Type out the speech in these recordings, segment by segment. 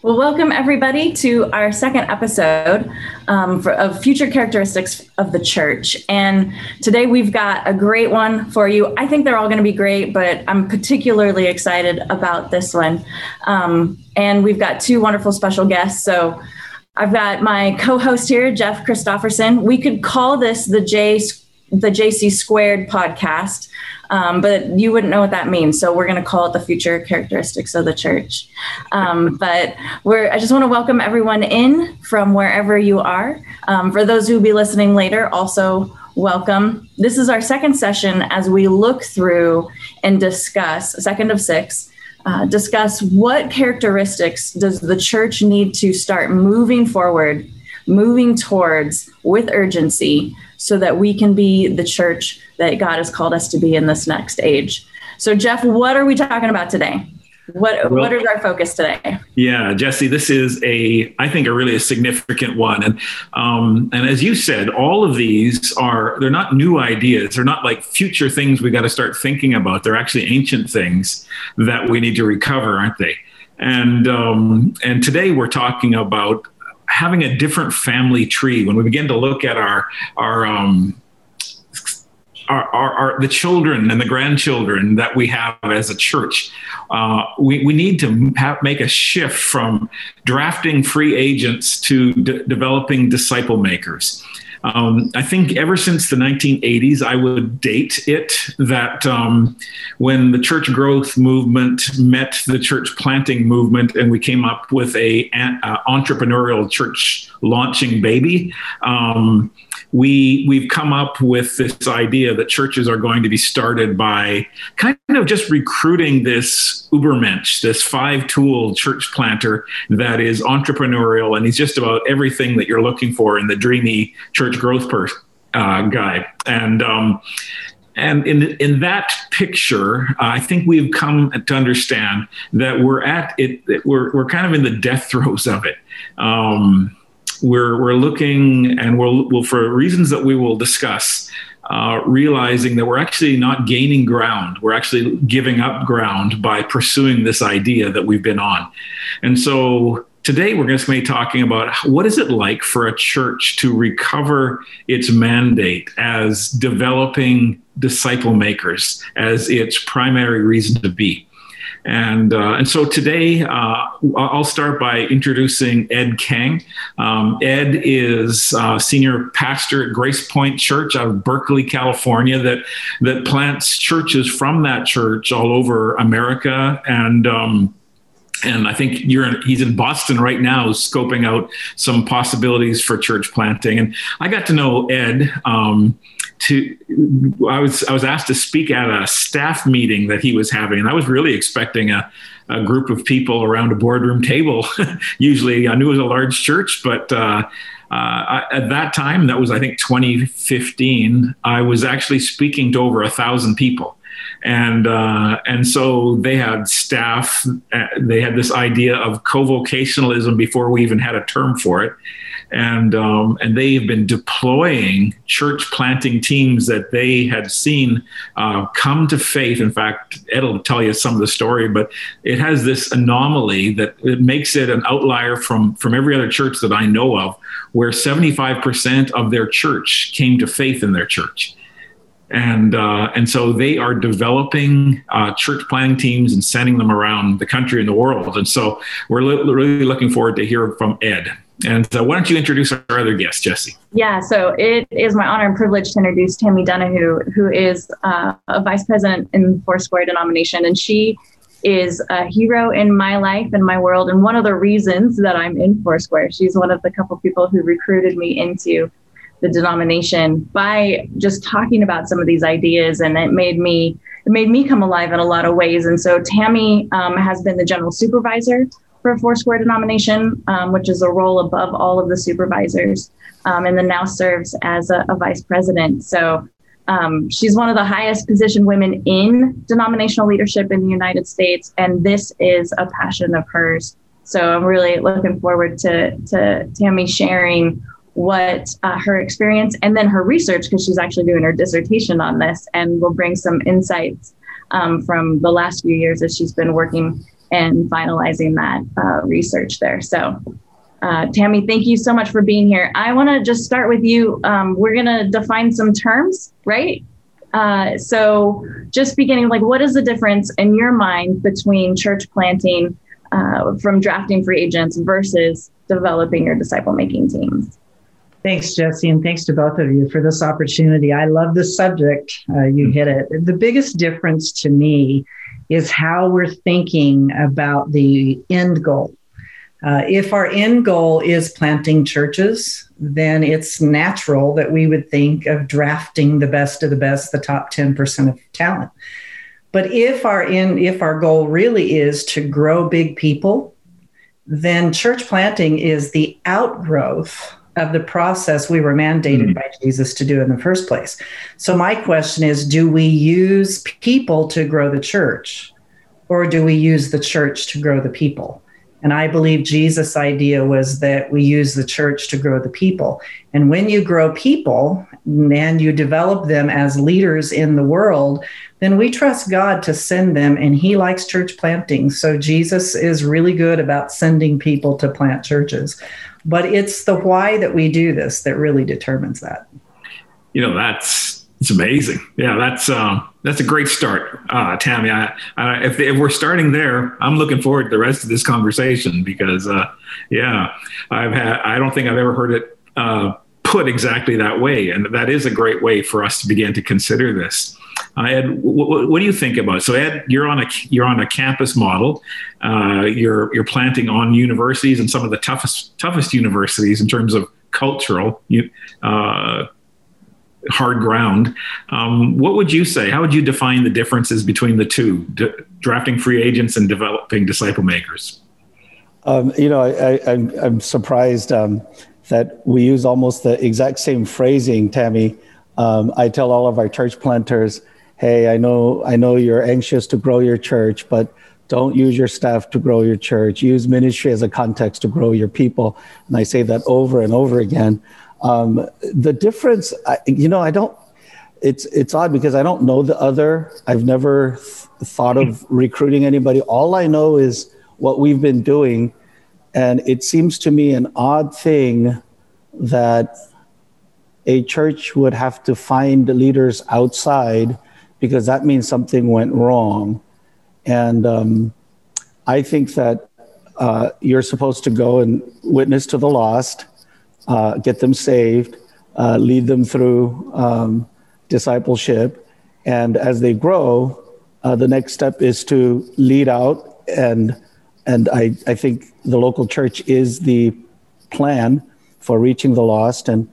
Well, welcome everybody to our second episode um, for, of Future Characteristics of the Church. And today we've got a great one for you. I think they're all going to be great, but I'm particularly excited about this one. Um, and we've got two wonderful special guests. So I've got my co-host here, Jeff Christopherson. We could call this the J the JC Squared podcast um, but you wouldn't know what that means. So we're going to call it the future characteristics of the church. Um, but we're, I just want to welcome everyone in from wherever you are. Um, for those who will be listening later, also welcome. This is our second session as we look through and discuss, second of six, uh, discuss what characteristics does the church need to start moving forward, moving towards with urgency so that we can be the church that God has called us to be in this next age. So, Jeff, what are we talking about today? What well, what is our focus today? Yeah, Jesse, this is a I think a really a significant one, and um, and as you said, all of these are they're not new ideas. They're not like future things we got to start thinking about. They're actually ancient things that we need to recover, aren't they? And um, and today we're talking about having a different family tree when we begin to look at our our um, our, our, our, the children and the grandchildren that we have as a church. Uh, we, we need to have, make a shift from drafting free agents to de- developing disciple makers. Um, I think ever since the 1980s, I would date it that um, when the church growth movement met the church planting movement, and we came up with a, a entrepreneurial church launching baby. Um, we we've come up with this idea that churches are going to be started by kind of just recruiting this Ubermensch, this five-tool church planter that is entrepreneurial and he's just about everything that you're looking for in the dreamy church growth per, uh, guy. And um, and in in that picture, uh, I think we've come to understand that we're at it. We're we're kind of in the death throes of it. Um, we're we're looking and we'll, we'll for reasons that we will discuss uh, realizing that we're actually not gaining ground. We're actually giving up ground by pursuing this idea that we've been on. And so today we're going to be talking about what is it like for a church to recover its mandate as developing disciple makers as its primary reason to be. And, uh, and so today, uh, I'll start by introducing Ed Kang. Um, Ed is uh, senior pastor at Grace Point Church out of Berkeley, California, that, that plants churches from that church all over America. And um, and I think in, he's in Boston right now, scoping out some possibilities for church planting. And I got to know Ed. Um, to I was I was asked to speak at a staff meeting that he was having, and I was really expecting a, a group of people around a boardroom table. Usually, I knew it was a large church, but. Uh, uh, at that time, that was I think 2015. I was actually speaking to over a thousand people, and uh, and so they had staff. Uh, they had this idea of co-vocationalism before we even had a term for it, and um, and they have been deploying church planting teams that they had seen uh, come to faith. In fact, Ed will tell you some of the story, but it has this anomaly that it makes it an outlier from from every other church that I know of, where 75% of their church came to faith in their church and uh, and so they are developing uh, church planning teams and sending them around the country and the world. And so we're li- really looking forward to hear from Ed. And uh, why don't you introduce our other guest, Jesse? Yeah, so it is my honor and privilege to introduce Tammy Dunahoo, who is uh, a vice president in Foursquare denomination, and she is a hero in my life and my world, and one of the reasons that I'm in Foursquare. She's one of the couple people who recruited me into the denomination by just talking about some of these ideas and it made me it made me come alive in a lot of ways. And so tammy um, has been the general supervisor for foursquare denomination um, which is a role above all of the supervisors um, and then now serves as a, a vice president. So um, she's one of the highest positioned women in denominational leadership in the united states and this is a passion of hers. So i'm really looking forward to, to tammy sharing what uh, her experience and then her research, because she's actually doing her dissertation on this, and will bring some insights um, from the last few years as she's been working and finalizing that uh, research there. So, uh, Tammy, thank you so much for being here. I want to just start with you. Um, we're going to define some terms, right? Uh, so, just beginning, like, what is the difference in your mind between church planting uh, from drafting free agents versus developing your disciple making teams? Thanks, Jesse, and thanks to both of you for this opportunity. I love this subject. Uh, you hit it. The biggest difference to me is how we're thinking about the end goal. Uh, if our end goal is planting churches, then it's natural that we would think of drafting the best of the best, the top 10% of talent. But if our end, if our goal really is to grow big people, then church planting is the outgrowth of the process we were mandated mm-hmm. by Jesus to do in the first place. So, my question is do we use people to grow the church, or do we use the church to grow the people? And I believe Jesus' idea was that we use the church to grow the people. And when you grow people and you develop them as leaders in the world, then we trust God to send them, and He likes church planting. So Jesus is really good about sending people to plant churches. But it's the why that we do this that really determines that. You know, that's it's amazing. Yeah, that's uh, that's a great start, uh, Tammy. I, I, if, if, we're starting there, I'm looking forward to the rest of this conversation because, uh, yeah, I've had I don't think I've ever heard it uh, put exactly that way, and that is a great way for us to begin to consider this. Ed, what, what, do you think about it? So, Ed, you're on a you're on a campus model. Uh, you're you're planting on universities and some of the toughest toughest universities in terms of cultural uh, hard ground. Um, what would you say? How would you define the differences between the two, d- drafting free agents and developing disciple makers? Um, you know, I, am surprised um, that we use almost the exact same phrasing, Tammy. Um, I tell all of our church planters hey, I know, I know you're anxious to grow your church, but don't use your staff to grow your church. Use ministry as a context to grow your people. And I say that over and over again. Um, the difference, I, you know, I don't. It's it's odd because I don't know the other. I've never th- thought of recruiting anybody. All I know is what we've been doing, and it seems to me an odd thing that a church would have to find leaders outside because that means something went wrong. And um, I think that uh, you're supposed to go and witness to the lost, uh, get them saved, uh, lead them through um, discipleship. And as they grow, uh, the next step is to lead out. And, and I, I think the local church is the plan for reaching the lost and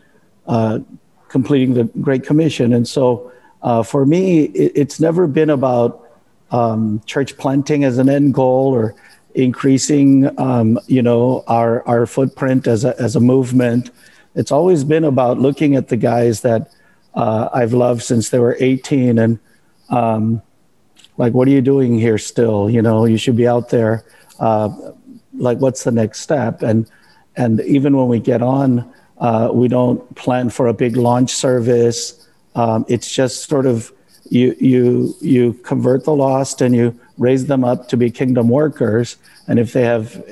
uh, completing the Great Commission. And so uh, for me, it, it's never been about um, church planting as an end goal or increasing, um, you know, our our footprint as a as a movement. It's always been about looking at the guys that uh, I've loved since they were 18 and um, like, what are you doing here still? You know, you should be out there. Uh, like, what's the next step? And and even when we get on, uh, we don't plan for a big launch service. Um, it's just sort of you you you convert the lost and you raise them up to be kingdom workers. And if they have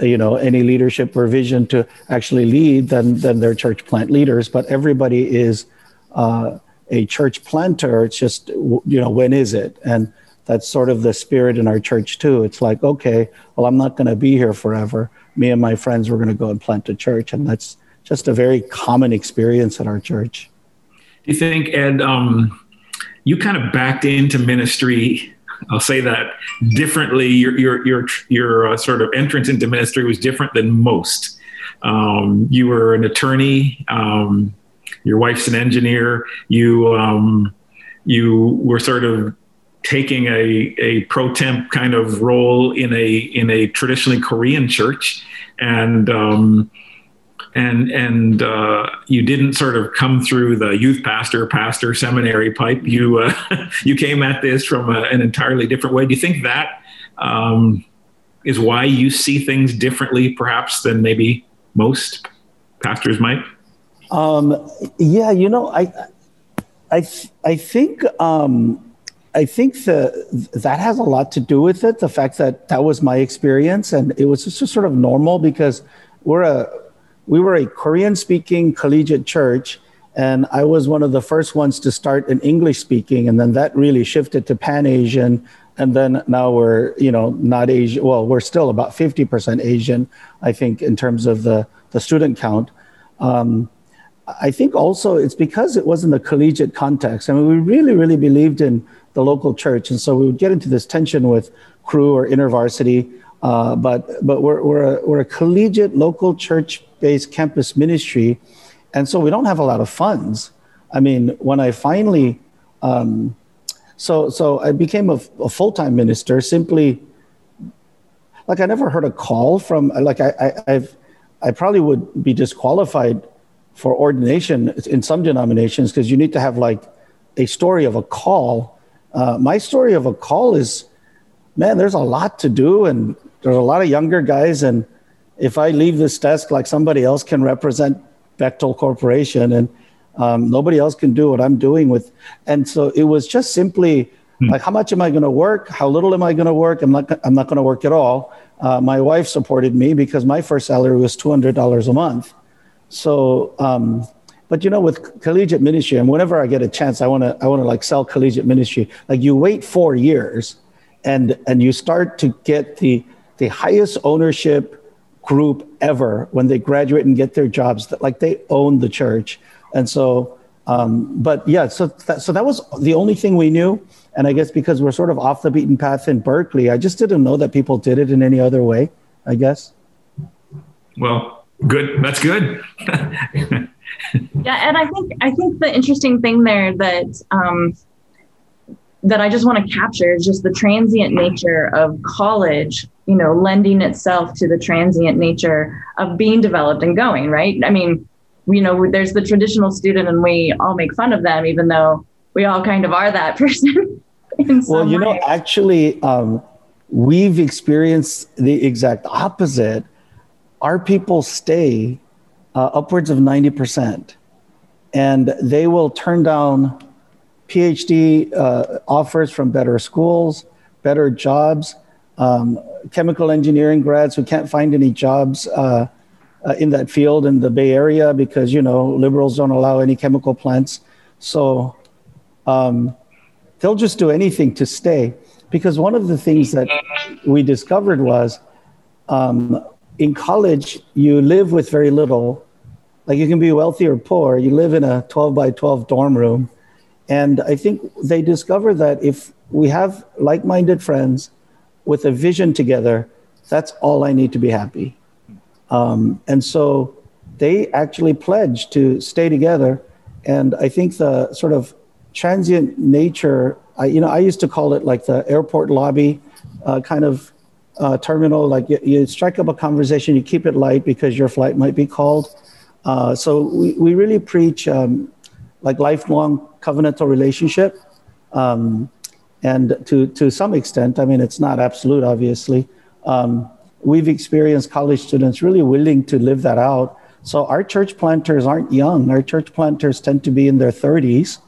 you know any leadership or vision to actually lead, then then they're church plant leaders. But everybody is uh, a church planter. It's just you know when is it and that's sort of the spirit in our church too. It's like, okay, well, I'm not going to be here forever. Me and my friends, we're going to go and plant a church, and that's just a very common experience in our church. Do you think, Ed, um, you kind of backed into ministry? I'll say that differently. Your your your your uh, sort of entrance into ministry was different than most. Um, you were an attorney. Um, your wife's an engineer. You um, you were sort of taking a, a pro temp kind of role in a in a traditionally Korean church, and um, and and uh, you didn't sort of come through the youth pastor pastor seminary pipe you uh, you came at this from a, an entirely different way do you think that um, is why you see things differently perhaps than maybe most pastors might um, yeah you know i i i think um, I think the, that has a lot to do with it. The fact that that was my experience, and it was just sort of normal because we're a we were a Korean speaking collegiate church, and I was one of the first ones to start in English speaking, and then that really shifted to Pan Asian, and then now we're you know not Asian. Well, we're still about fifty percent Asian, I think, in terms of the the student count. Um, I think also it's because it was in the collegiate context. I mean, we really, really believed in the local church, and so we would get into this tension with Cru or intervarsity. Uh, but but we're we're a, we're a collegiate local church-based campus ministry, and so we don't have a lot of funds. I mean, when I finally, um, so so I became a, a full-time minister simply. Like I never heard a call from like I, I I've I probably would be disqualified for ordination in some denominations because you need to have like a story of a call. Uh, my story of a call is, man, there's a lot to do, and there's a lot of younger guys. And if I leave this desk, like somebody else can represent Bechtel Corporation, and um, nobody else can do what I'm doing with. And so it was just simply hmm. like, how much am I going to work? How little am I going to work? I'm not. I'm not going to work at all. Uh, my wife supported me because my first salary was two hundred dollars a month so, um, but you know, with collegiate ministry, and whenever I get a chance, I want to I want to like sell collegiate ministry. Like you wait four years, and and you start to get the the highest ownership group ever when they graduate and get their jobs. That like they own the church, and so. Um, but yeah, so that, so that was the only thing we knew. And I guess because we're sort of off the beaten path in Berkeley, I just didn't know that people did it in any other way. I guess. Well, Good. That's good. yeah, and I think I think the interesting thing there that um, that I just want to capture is just the transient nature of college. You know, lending itself to the transient nature of being developed and going. Right. I mean, you know, there's the traditional student, and we all make fun of them, even though we all kind of are that person. well, you way. know, actually, um, we've experienced the exact opposite our people stay uh, upwards of 90%. And they will turn down PhD uh, offers from better schools, better jobs, um, chemical engineering grads who can't find any jobs uh, uh, in that field in the Bay Area because, you know, liberals don't allow any chemical plants. So um, they'll just do anything to stay. Because one of the things that we discovered was um, in college, you live with very little. Like you can be wealthy or poor, you live in a 12 by 12 dorm room. And I think they discover that if we have like minded friends with a vision together, that's all I need to be happy. Um, and so they actually pledge to stay together. And I think the sort of transient nature, I, you know, I used to call it like the airport lobby uh, kind of uh, terminal, like you, you, strike up a conversation, you keep it light because your flight might be called. Uh, so we, we really preach um, like lifelong covenantal relationship. Um, and to, to some extent, I mean, it's not absolute, obviously. Um, we've experienced college students really willing to live that out. So our church planters aren't young. Our church planters tend to be in their 30s,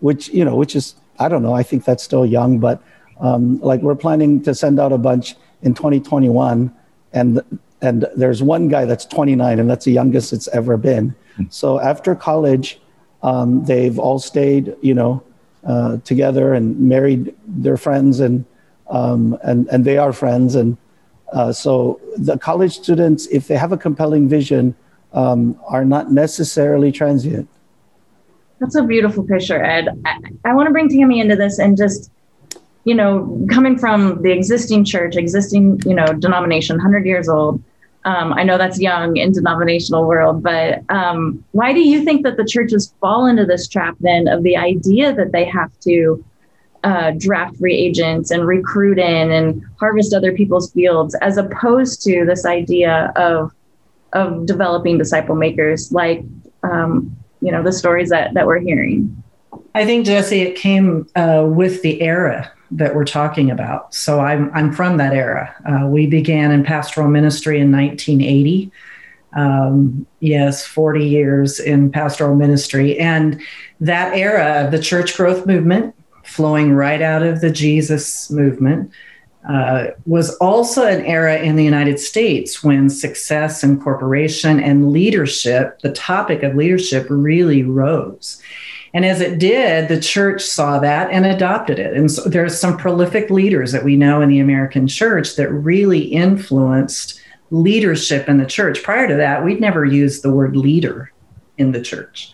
which, you know, which is, I don't know, I think that's still young, but um, like we're planning to send out a bunch in 2021, and and there's one guy that's 29, and that's the youngest it's ever been. Hmm. So after college, um, they've all stayed, you know, uh, together and married their friends, and um, and and they are friends. And uh, so the college students, if they have a compelling vision, um, are not necessarily transient. That's a beautiful picture, Ed. I, I want to bring Tammy into this and just you know, coming from the existing church, existing, you know, denomination, 100 years old, um, I know that's young in denominational world, but um, why do you think that the churches fall into this trap then of the idea that they have to uh, draft free agents and recruit in and harvest other people's fields, as opposed to this idea of of developing disciple makers, like um, you know the stories that that we're hearing? I think Jesse, it came uh, with the era that we're talking about. So I'm, I'm from that era. Uh, we began in pastoral ministry in 1980. Um, yes, 40 years in pastoral ministry. And that era, of the church growth movement flowing right out of the Jesus movement, uh, was also an era in the United States when success and corporation and leadership, the topic of leadership, really rose. And as it did, the church saw that and adopted it. And so there's some prolific leaders that we know in the American church that really influenced leadership in the church. Prior to that, we'd never used the word leader in the church.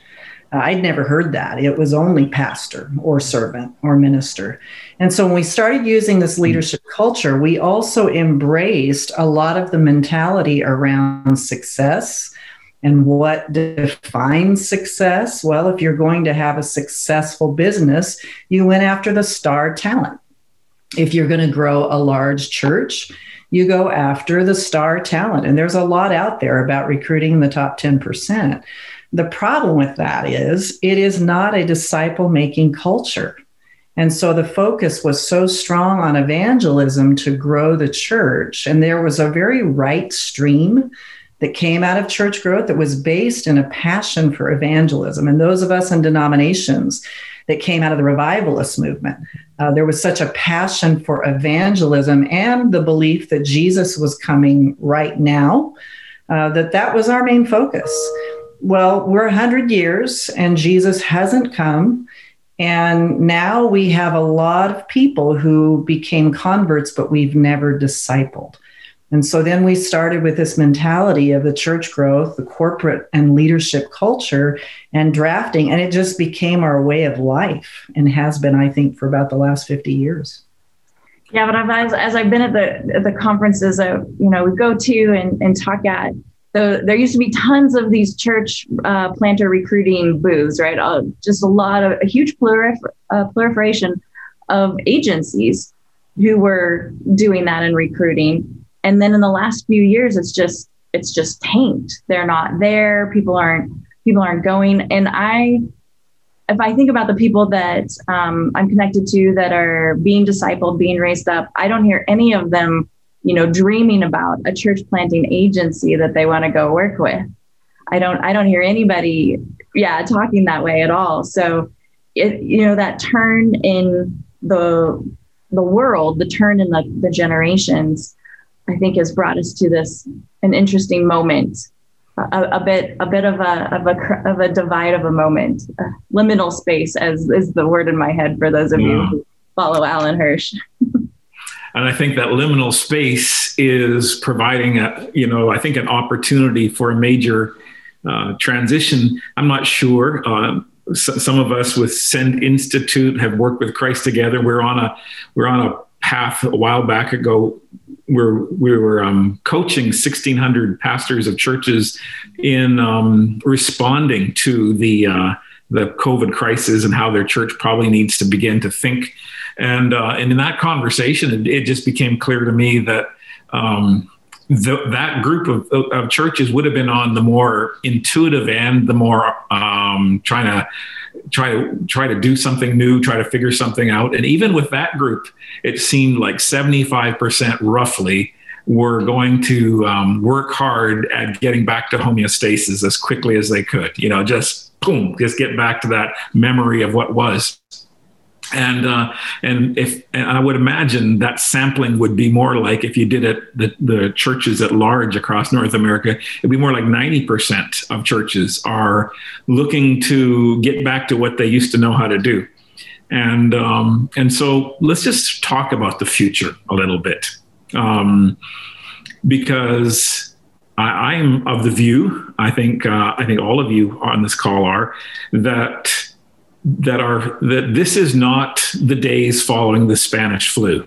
Uh, I'd never heard that. It was only pastor or servant or minister. And so when we started using this leadership culture, we also embraced a lot of the mentality around success and what defines success. Well, if you're going to have a successful business, you went after the star talent. If you're going to grow a large church, you go after the star talent. And there's a lot out there about recruiting the top 10%. The problem with that is it is not a disciple making culture. And so the focus was so strong on evangelism to grow the church. And there was a very right stream that came out of church growth that was based in a passion for evangelism. And those of us in denominations that came out of the revivalist movement, uh, there was such a passion for evangelism and the belief that Jesus was coming right now uh, that that was our main focus well, we're 100 years and Jesus hasn't come. And now we have a lot of people who became converts, but we've never discipled. And so then we started with this mentality of the church growth, the corporate and leadership culture, and drafting. And it just became our way of life and has been, I think, for about the last 50 years. Yeah, but I've, as, as I've been at the the conferences that you know we go to and, and talk at, so there used to be tons of these church uh, planter recruiting booths, right? Uh, just a lot of a huge prolifer- uh, proliferation of agencies who were doing that and recruiting. And then in the last few years, it's just it's just tanked. They're not there. People aren't people aren't going. And I, if I think about the people that um, I'm connected to that are being discipled, being raised up, I don't hear any of them you know, dreaming about a church planting agency that they want to go work with. I don't I don't hear anybody yeah talking that way at all. So it you know that turn in the the world, the turn in the, the generations, I think has brought us to this an interesting moment. A, a bit a bit of a of a of a divide of a moment, a liminal space as is the word in my head for those of yeah. you who follow Alan Hirsch. and I think that liminal space is providing a, you know, I think an opportunity for a major uh, transition. I'm not sure. Uh, some of us with Send Institute have worked with Christ together. We're on a we're on a path a while back ago where we were um, coaching 1,600 pastors of churches in um, responding to the uh, the COVID crisis and how their church probably needs to begin to think. And uh, and in that conversation, it, it, just became clear to me that um, the, that group of, of churches would have been on the more intuitive end, the more um, trying to try to try to do something new, try to figure something out. And even with that group, it seemed like 75% roughly were going to um, work hard at getting back to homeostasis as quickly as they could. You know, just boom, just get back to that memory of what was and uh, and if and I would imagine that sampling would be more like if you did it the, the churches at large across North America, it'd be more like ninety percent of churches are looking to get back to what they used to know how to do, and um, and so let's just talk about the future a little bit, um, because. I, am of the view. I think uh, I think all of you on this call are that that are that this is not the days following the Spanish flu.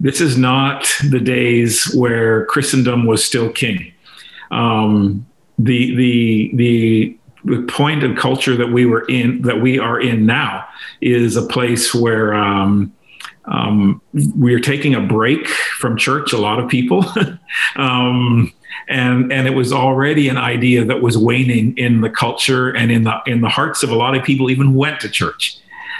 This is not the days where Christendom was still king. Um, the the the the point of culture that we were in that we are in now is a place where um, um, we are taking a break from church. A lot of people. um, and and it was already an idea that was waning in the culture and in the in the hearts of a lot of people even went to church.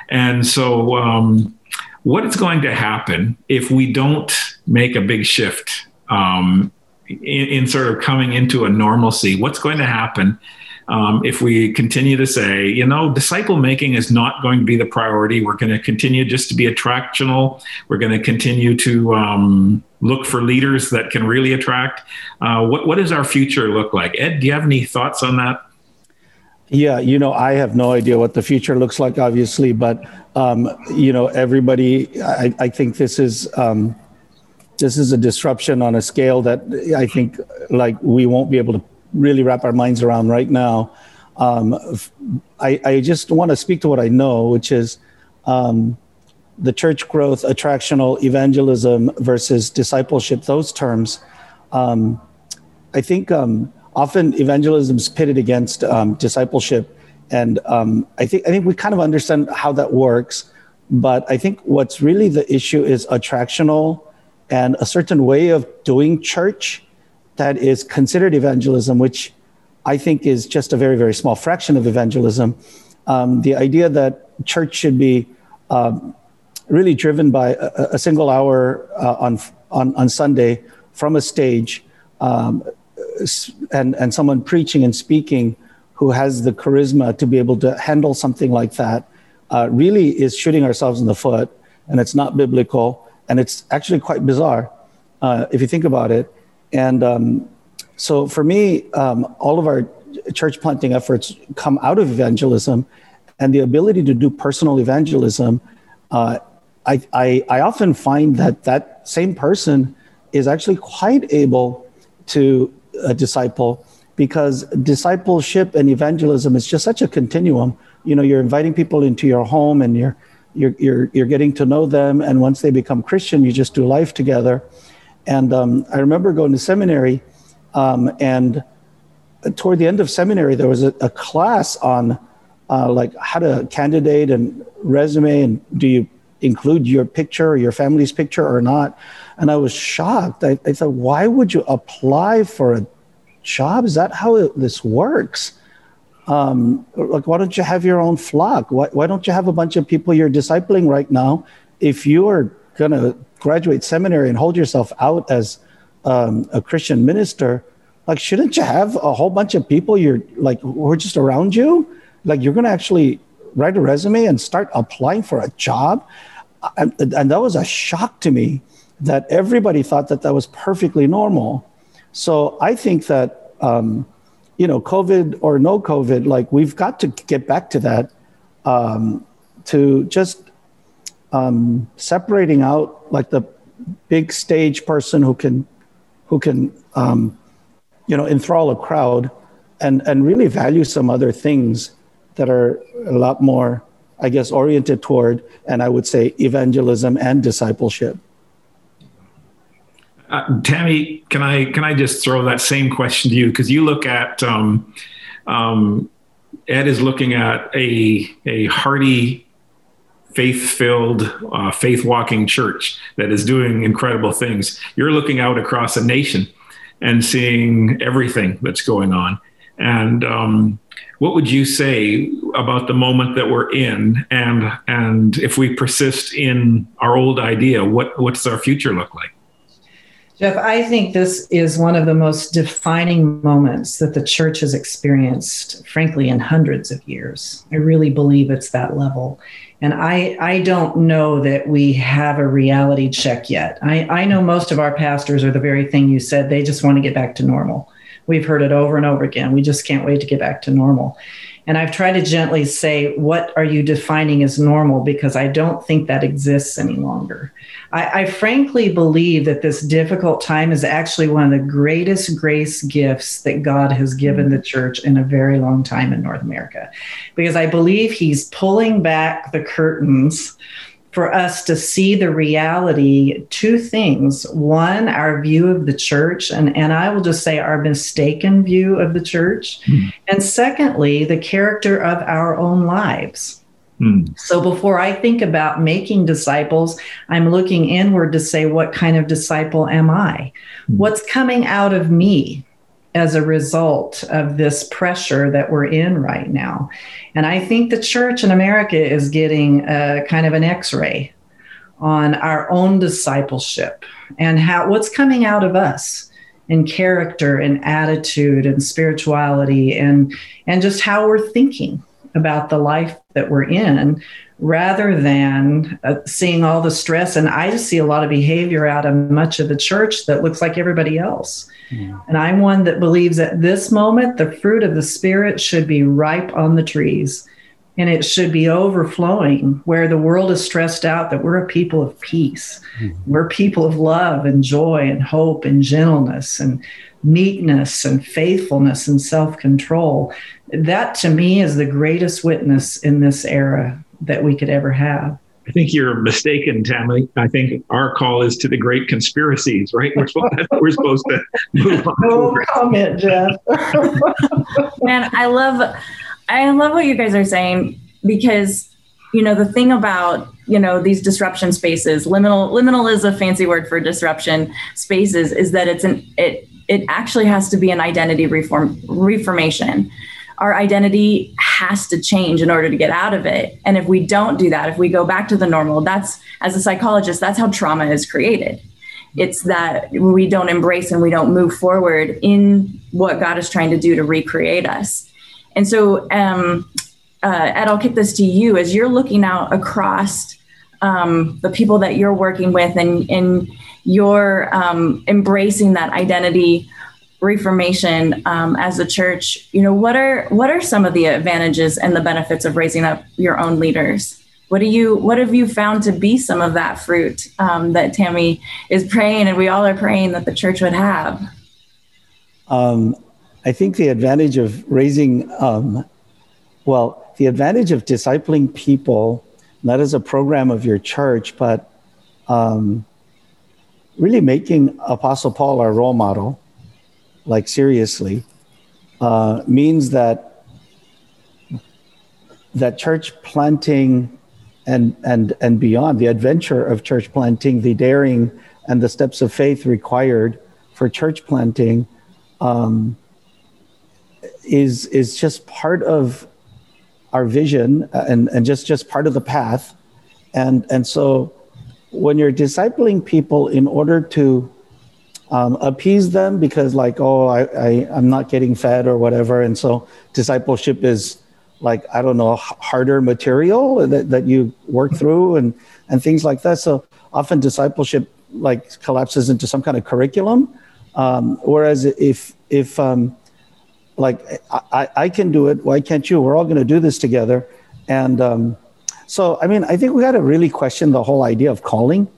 And so um, what is going to happen if we don't make a big shift um, in, in, sort of coming into a normalcy? What's going to happen um, if we continue to say, you know, disciple making is not going to be the priority. We're going to continue just to be attractional. We're going to continue to um, look for leaders that can really attract. Uh, what, what does our future look like? Ed, do you have any thoughts on that? Yeah, you know, I have no idea what the future looks like, obviously, but um, you know, everybody. I, I think this is um, this is a disruption on a scale that I think like we won't be able to really wrap our minds around right now. Um, I, I, just want to speak to what I know, which is um, the church growth, attractional evangelism versus discipleship. Those terms. Um, I think um, often evangelism is pitted against um, discipleship, and um, I think I think we kind of understand how that works. But I think what's really the issue is attractional and a certain way of doing church that is considered evangelism, which I think is just a very, very small fraction of evangelism. Um, the idea that church should be um, really driven by a, a single hour uh, on, on, on Sunday from a stage um, and, and someone preaching and speaking who has the charisma to be able to handle something like that uh, really is shooting ourselves in the foot, and it's not biblical and it's actually quite bizarre uh, if you think about it. And um, so for me, um, all of our church planting efforts come out of evangelism, and the ability to do personal evangelism. Uh, I, I, I often find that that same person is actually quite able to uh, disciple because discipleship and evangelism is just such a continuum. You know, you're inviting people into your home and you're you're, you're, you're getting to know them. And once they become Christian, you just do life together. And um, I remember going to seminary, um, and toward the end of seminary, there was a, a class on uh, like how to candidate and resume, and do you include your picture or your family's picture or not? And I was shocked. I, I thought, why would you apply for a job? Is that how it, this works? um, like why don't you have your own flock why, why don't you have a bunch of people you're discipling right now if you are going to graduate seminary and hold yourself out as um, a christian minister like shouldn't you have a whole bunch of people you're like who are just around you? Like you're going to actually write a resume and start applying for a job? And, and that was a shock to me that everybody thought that that was perfectly normal. So i think that um, you know, COVID or no COVID, like we've got to get back to that, um, to just um, separating out like the big stage person who can, who can, um, you know, enthrall a crowd, and and really value some other things that are a lot more, I guess, oriented toward, and I would say evangelism and discipleship. Uh, Tammy, can I can I just throw that same question to you because you look at um, um, Ed is looking at a a hearty, faith filled, uh, faith walking church that is doing incredible things. You're looking out across a nation and seeing everything that's going on. And um, what would you say about the moment that we're in? And and if we persist in our old idea, what what does our future look like? Jeff, I think this is one of the most defining moments that the church has experienced, frankly, in hundreds of years. I really believe it's that level. And I, I don't know that we have a reality check yet. I, I know most of our pastors are the very thing you said. They just want to get back to normal. We've heard it over and over again. We just can't wait to get back to normal. And I've tried to gently say, what are you defining as normal? Because I don't think that exists any longer. I, I, frankly believe that this difficult time is actually one of the greatest grace gifts that God has given the church in a very long time in North America. Because I believe He's pulling back the curtains for us to see the reality two things one our view of the church and, and i will just say our mistaken view of the church mm. and secondly the character of our own lives mm. so before i think about making disciples i'm looking inward to say what kind of disciple am i mm. what's coming out of me as a result of this pressure that we're in right now. And I think the church in America is getting a kind of an x ray on our own discipleship and how what's coming out of us in character and attitude and spirituality and and just how we're thinking about the life that we're in rather than uh, seeing all the stress and i just see a lot of behavior out of much of the church that looks like everybody else yeah. and i'm one that believes at this moment the fruit of the spirit should be ripe on the trees and it should be overflowing where the world is stressed out that we're a people of peace mm-hmm. we're people of love and joy and hope and gentleness and meekness and faithfulness and self-control that to me is the greatest witness in this era that we could ever have I think you're mistaken, Tammy. I think our call is to the great conspiracies, right? We're supposed, we're supposed to move on. No comment, Jeff. Man, I love I love what you guys are saying because you know the thing about you know these disruption spaces liminal liminal is a fancy word for disruption spaces is that it's an it it actually has to be an identity reform reformation our identity has to change in order to get out of it. And if we don't do that if we go back to the normal that's as a psychologist that's how trauma is created. It's that we don't embrace and we don't move forward in what god is trying to do to recreate us. And so, um, uh, Ed, I'll kick this to you. As you're looking out across um, the people that you're working with and, and you're um, embracing that identity reformation um, as a church you know what are what are some of the advantages and the benefits of raising up your own leaders? What do you what have you found to be some of that fruit um, that tammy is praying and we all are praying that the church would have? Um, I think the advantage of raising, um, well, the advantage of discipling people, not as a program of your church, but um, really making Apostle Paul our role model, like seriously, uh, means that that church planting and and and beyond the adventure of church planting, the daring and the steps of faith required for church planting. Um, is is just part of our vision and, and just just part of the path and and so when you're discipling people in order to um, appease them because like oh I, I i'm not getting fed or whatever. And so discipleship is like i don't know harder material that, that you work through and and things like that. So often discipleship like collapses into some kind of curriculum. Um, whereas if if um, like I, I can do it why can't you? We're all going to do this together. And um, so i mean i think we got to really question the whole idea of calling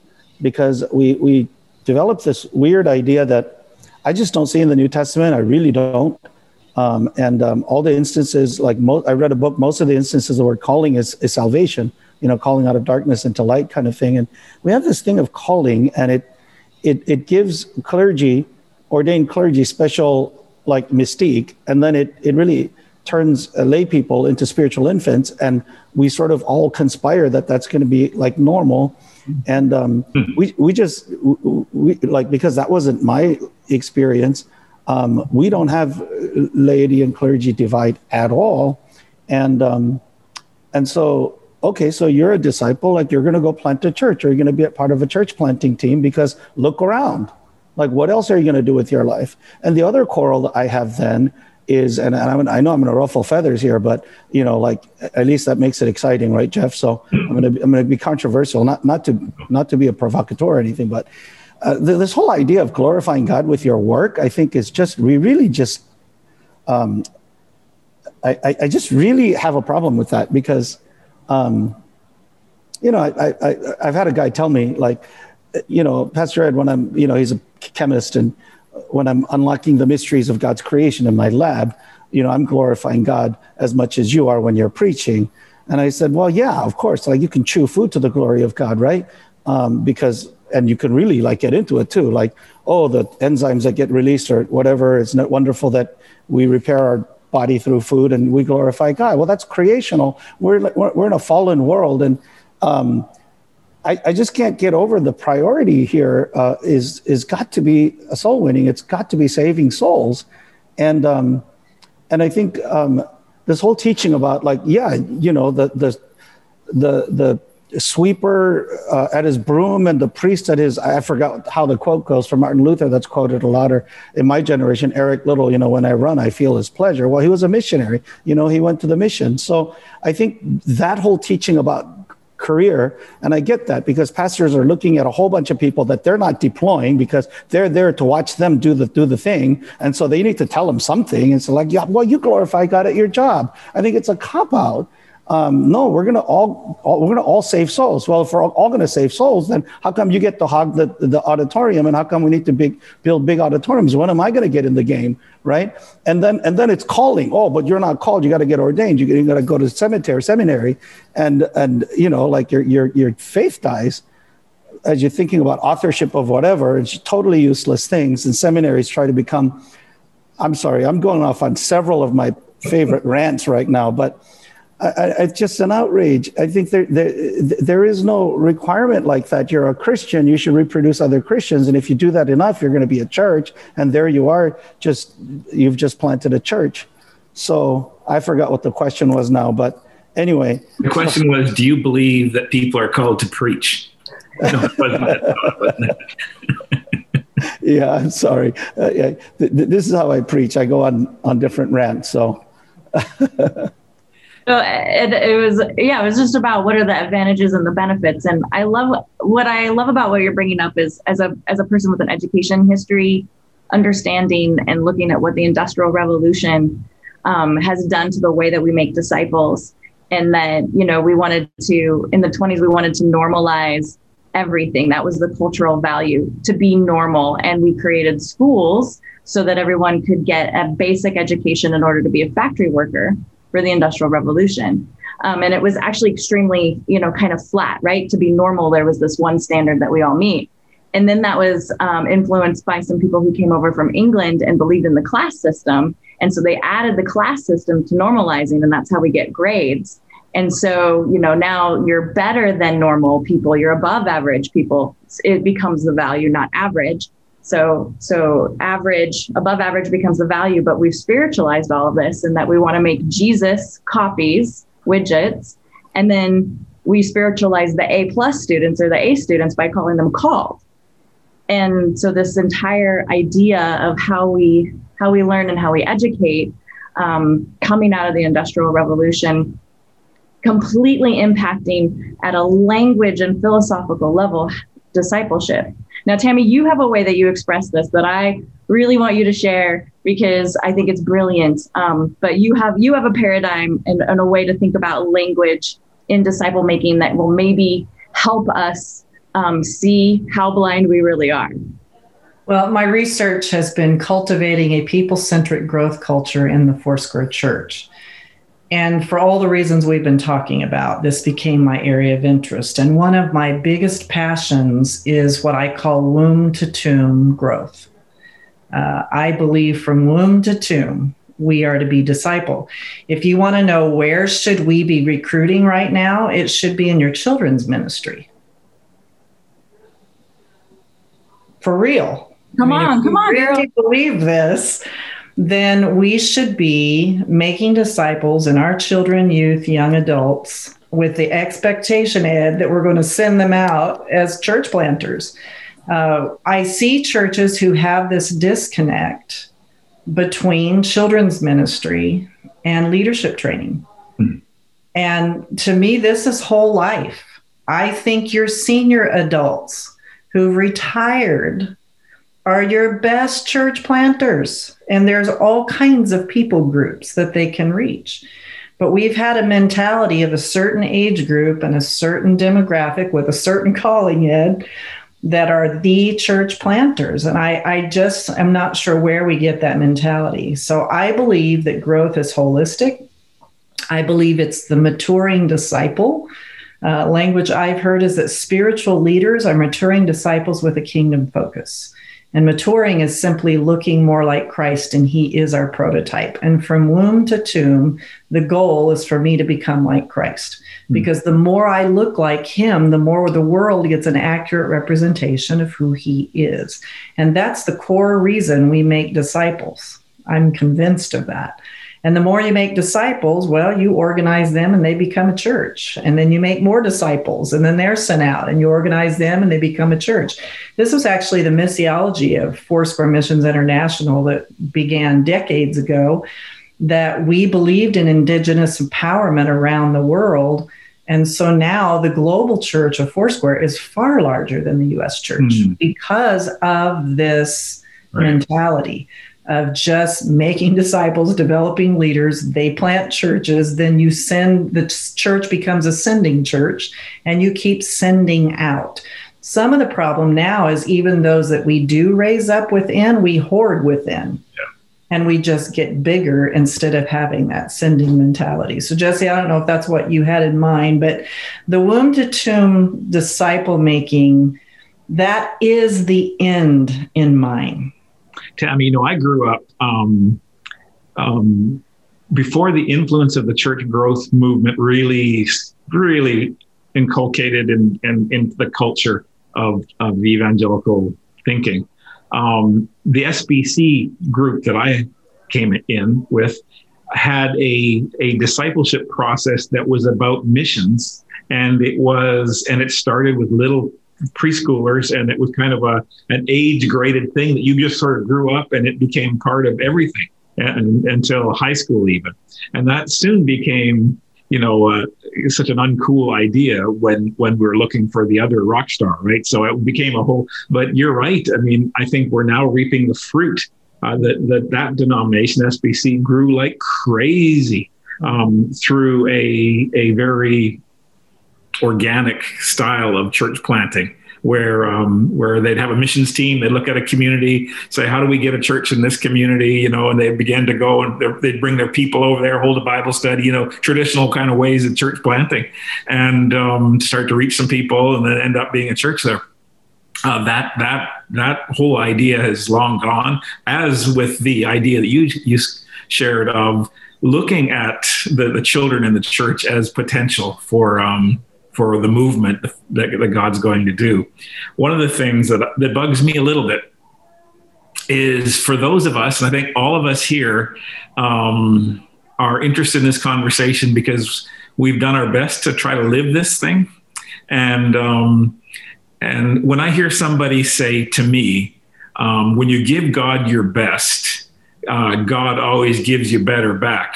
because we we developed this weird idea that i just don't see in the new testament. I really don't. Um, and um, all the instances like mo- i read a book most of the instances the word calling is, is salvation you know calling out of darkness into light kind of thing. And we have this thing of calling and it it, it gives clergy ordained clergy special like mystique, and then it it really turns uh, lay people into spiritual infants, and we sort of all conspire that that's going to be like normal, and um, hmm. we we just we like because that wasn't my experience. Um, we don't have laity and clergy divide at all, and um, and so okay, so you're a disciple, like you're going to go plant a church, or you're going to be a part of a church planting team because look around like, what else are you going to do with your life? And the other quarrel that I have then is, and I know I'm going to ruffle feathers here, but you know, like at least that makes it exciting, right, Jeff? So I'm going to I'm going to be controversial, not not to not to be a provocateur or anything, but uh, this whole idea of glorifying God with your work, I think, is just we really just. Um, I, I just really have a problem with that because, um, you know, I, I, I've had a guy tell me like, you know, Pastor Ed, when I'm, you know, he's a chemist, and when I'm unlocking the mysteries of God's creation in my lab, you know, I'm glorifying God as much as you are when you're preaching. And I said, well, yeah, of course. Like you can chew food to the glory of God, right? Um, because and you can really like get into it too. Like, oh, the enzymes that get released or whatever. It's not wonderful that we repair our body through food and we glorify God. Well, that's creational. We're we're, we're in a fallen world, and um, I, I, just can't get over the priority here uh, is is got to be a soul winning. It's got to be saving souls, and um, and I think um, this whole teaching about like yeah, you know the the the the sweeper uh, at his broom and the priest at his i forgot how the quote goes from martin luther that's quoted a lot or in my generation Eric Liddell you know when i run i feel his pleasure. Well he was a missionary. You know he went to the mission. So i think that whole teaching about career. And i get that because pastors are looking at a whole bunch of people that they're not deploying because they're there to watch them do the do the thing. And so they need to tell them something. It's like yeah well you glorify god at your job. I think it's a cop out um, no, we're gonna all, all, we're gonna all save souls. Well, if we're all, all, gonna save souls, then how come you get to hog the, the auditorium, and how come we need to big, build big auditoriums? When am I gonna get in the game, right? And then and then it's calling. Oh, but you're not called. You got to get ordained. You, you got to go to cemetery, seminary, and and you know, like your your your faith dies as you're thinking about authorship of whatever. It's totally useless things, and seminaries try to become. I'm sorry, I'm going off on several of my favorite rants right now, but I, it's just an outrage. I think there, there, there is no requirement like that. You're a Christian, you should reproduce other Christians. And if you do that enough, you're going to be a church. And there you are, just, you've just planted a church. So I forgot what the question was now, but anyway. The question was, do you believe that people are called to preach? No, yeah, I'm sorry. Uh, yeah, th- th- this is how I preach. I go on, on different rants. So. So it, it was, yeah, it was just about what are the advantages and the benefits. And I love what I love about what you're bringing up is as a as a person with an education history, understanding and looking at what the Industrial Revolution um, has done to the way that we make disciples. And that you know we wanted to in the 20s we wanted to normalize everything. That was the cultural value to be normal, and we created schools so that everyone could get a basic education in order to be a factory worker for the Industrial Revolution. Um, and it was actually extremely, you know, kind of flat, right? To be normal, there was this one standard that we all meet. And then that was um, influenced by some people who came over from England and believed in the class system. And so they added the class system to normalizing, and that's how we get grades. And so, you know, now you're better than normal people, you're above average people. It becomes the value, not average. So, so average, above average becomes the value, but we've spiritualized all of this and that we want to make Jesus copies, widgets, and then we spiritualize the A plus students or the A students by calling them called. And so this entire idea of how we how we learn and how we educate um, coming out of the industrial revolution completely impacting at a language and philosophical level discipleship now, Tammy, you have a way that you express this that I really want you to share because I think it's brilliant. Um, but you have you have a paradigm and, and a way to think about language in disciple making that will maybe help us um, see how blind we really are. Well, my research has been cultivating a people centric growth culture in the Foursquare Church. And for all the reasons we've been talking about, this became my area of interest. And one of my biggest passions is what I call womb to tomb growth. Uh, I believe from womb to tomb, we are to be disciple. If you want to know where should we be recruiting right now, it should be in your children's ministry. For real. Come I mean, on, come on. Really believe this then we should be making disciples in our children, youth, young adults with the expectation, Ed, that we're going to send them out as church planters. Uh, I see churches who have this disconnect between children's ministry and leadership training. Mm. And to me, this is whole life. I think your senior adults who've retired are your best church planters. And there's all kinds of people groups that they can reach. But we've had a mentality of a certain age group and a certain demographic with a certain calling in that are the church planters. And I, I just am not sure where we get that mentality. So I believe that growth is holistic. I believe it's the maturing disciple. Uh, language I've heard is that spiritual leaders are maturing disciples with a kingdom focus. And maturing is simply looking more like Christ, and He is our prototype. And from womb to tomb, the goal is for me to become like Christ. Hmm. Because the more I look like Him, the more the world gets an accurate representation of who He is. And that's the core reason we make disciples. I'm convinced of that. And the more you make disciples, well, you organize them and they become a church. And then you make more disciples and then they're sent out and you organize them and they become a church. This was actually the missiology of Foursquare Missions International that began decades ago, that we believed in indigenous empowerment around the world. And so now the global church of Foursquare is far larger than the US church mm. because of this right. mentality of just making disciples, developing leaders. They plant churches, then you send the church becomes a sending church, and you keep sending out. Some of the problem now is even those that we do raise up within, we hoard within. Yeah. And we just get bigger instead of having that sending mentality. So, Jesse, I don't know if that's what you had in mind, but the womb to tomb disciple making, that is the end in mind Tammy, you know, I grew up um, um, before the influence of the church growth movement really, really inculcated in, in, in the culture of, of the evangelical thinking. Um, the SBC group that I came in with had a, a discipleship process that was about missions and it was and it started with little preschoolers and it was kind of a an age graded thing that you just sort of grew up and it became part of everything and, until high school even. And that soon became you know uh, such an uncool idea when when we're looking for the other rock star right? So it became a whole but you're right. I mean i think we're now reaping the fruit uh, that, that that denomination sbc grew like crazy um, through a a very organic style of church planting where um, where they'd have a missions team. They'd look at a community, say, "How do we get a church in this community?" You know, and they began to go and they'd bring their people over there, hold a Bible study. You know, traditional kind of ways of church planting, and um, start to reach some people, and then end up being a church there. Uh, that that that whole idea has long gone. As with the idea that you you shared of looking at the, the children in the church as potential for um, for the movement that, that God's going to do. One of the things that, that bugs me a little bit is for those of us, and I think all of us here um, are interested in this conversation because we've done our best to try to live this thing. And um, and when I hear somebody say to me, um, "When you give God your best, uh, God always gives you better back,"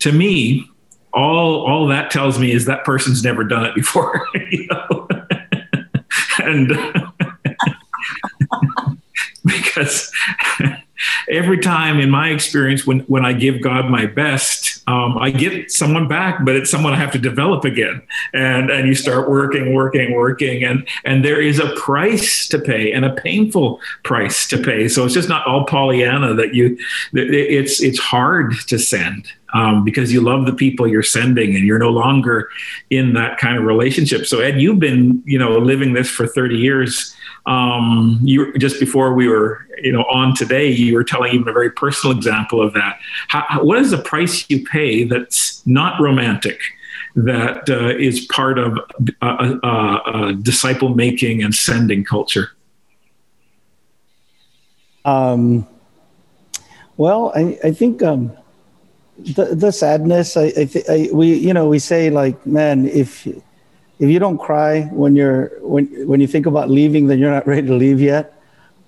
to me, all all that tells me is that person's never done it before you know? and because every time in my experience when when i give god my best um, i get someone back but it's someone i have to develop again and and you start working working working and and there is a price to pay and a painful price to pay so it's just not all pollyanna that you it's it's hard to send um, because you love the people you're sending and you're no longer in that kind of relationship. So Ed, you've been, you know, living this for 30 years. Um, you just before we were, you know, on today, you were telling even a very personal example of that. How, what is the price you pay that's not romantic? That uh, is part of uh, uh, uh disciple making and sending culture? Um, well, I, I think um, the the sadness. I, I, I, we you know we say like man if if you don't cry when you're when when you think about leaving then you're not ready to leave yet.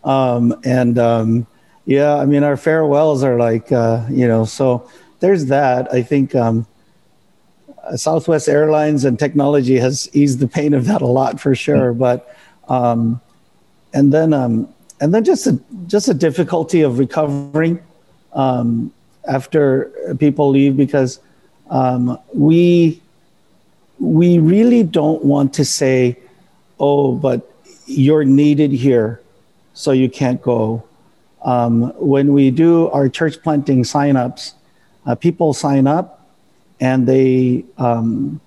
Um, and um, yeah, I mean our farewells are like uh, you know so there's that. I think um, Southwest Airlines and technology has eased the pain of that a lot for sure. Mm-hmm. But um, and then um, and then just a just a difficulty of recovering. Um, after people leave because um, we we really don't want to say, "Oh, but you're needed here, so you can't go." Um, when we do our church planting signups, uh, people sign up, and they, um,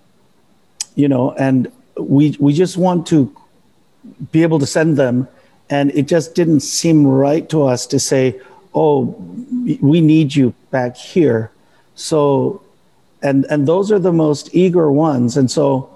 you know, and we we just want to be able to send them, and it just didn't seem right to us to say, "Oh, we need you back here. So, and and those are the most eager ones. And so,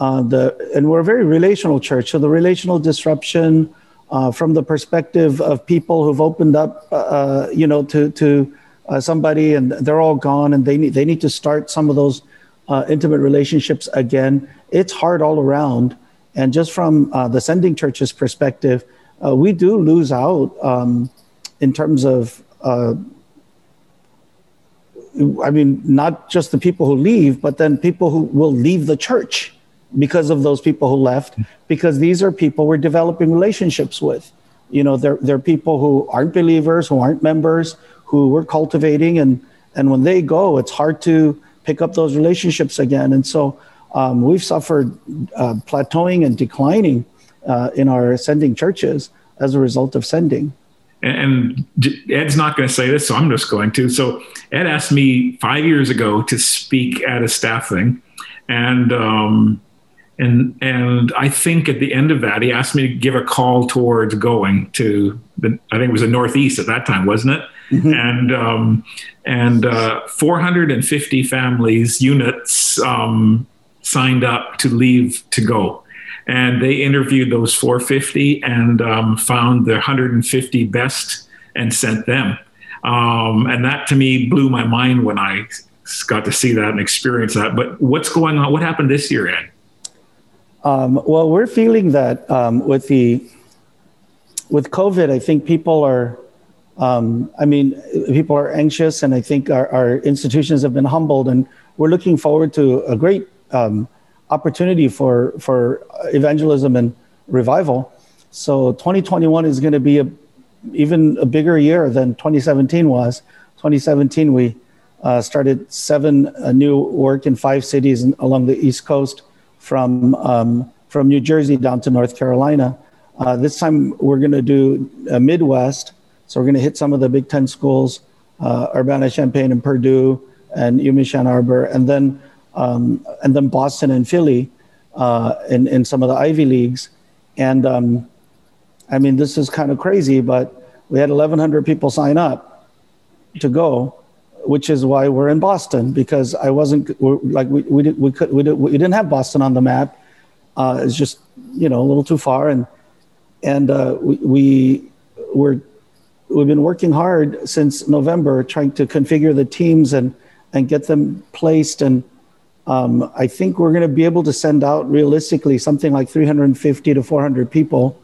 uh, the and we're a very relational church. So the relational disruption uh, from the perspective of people who've opened up, uh, uh you know, to to uh, somebody and they're all gone and they need they need to start some of those uh, intimate relationships again. It's hard all around. And just from the sending church's perspective, we do lose out um, in terms of, I mean, not just the people who leave, but then people who will leave the church because of those people who left, because these are people we're developing relationships with. You know, they're, they're people who aren't believers, who aren't members, who we're cultivating. And, and when they go, it's hard to pick up those relationships again. And so um, we've suffered uh, plateauing and declining uh, in our sending churches as a result of sending. And Ed's not going to say this, so I'm just going to. So Ed asked me five years ago to speak at a staff thing, and um, and and I think at the end of that, he asked me to give a call towards going to the. I think it was the Northeast at that time, wasn't it? Mm-hmm. And um, and uh, 450 families units um, signed up to leave to go. And they interviewed those 450 and um, found the 150 best and sent them. Um, and that to me blew my mind when I got to see that and experience that. But what's going on? What happened this year, Ed? Um, well, we're feeling that um, with the with COVID, I think people are. Um, I mean, people are anxious, and I think our, our institutions have been humbled, and we're looking forward to a great um, opportunity for for evangelism and revival. So 2021 is going to be a even a bigger year than 2017 was. 2017 we uh, started seven uh, new work in five cities along the East Coast, from um, from New Jersey down to North Carolina. Uh, this time we're going to do a Midwest, so we're going to hit some of the Big Ten schools, uh, Urbana, Champaign, and Purdue, and UMich Ann Arbor, and then um, and then Boston and Philly uh, in, in some of the Ivy Leagues. And um, I mean, this is kind of crazy, but we had 1,100 people sign up to go, which is why we're in Boston because I wasn't like we, we, did, we, could, we, did, we didn't have Boston on the map. Uh, it's just, you know, a little too far. And, and uh, we, we were, we've been working hard since November trying to configure the teams and, and get them placed and um, I think we're going to be able to send out realistically something like 350 to 400 people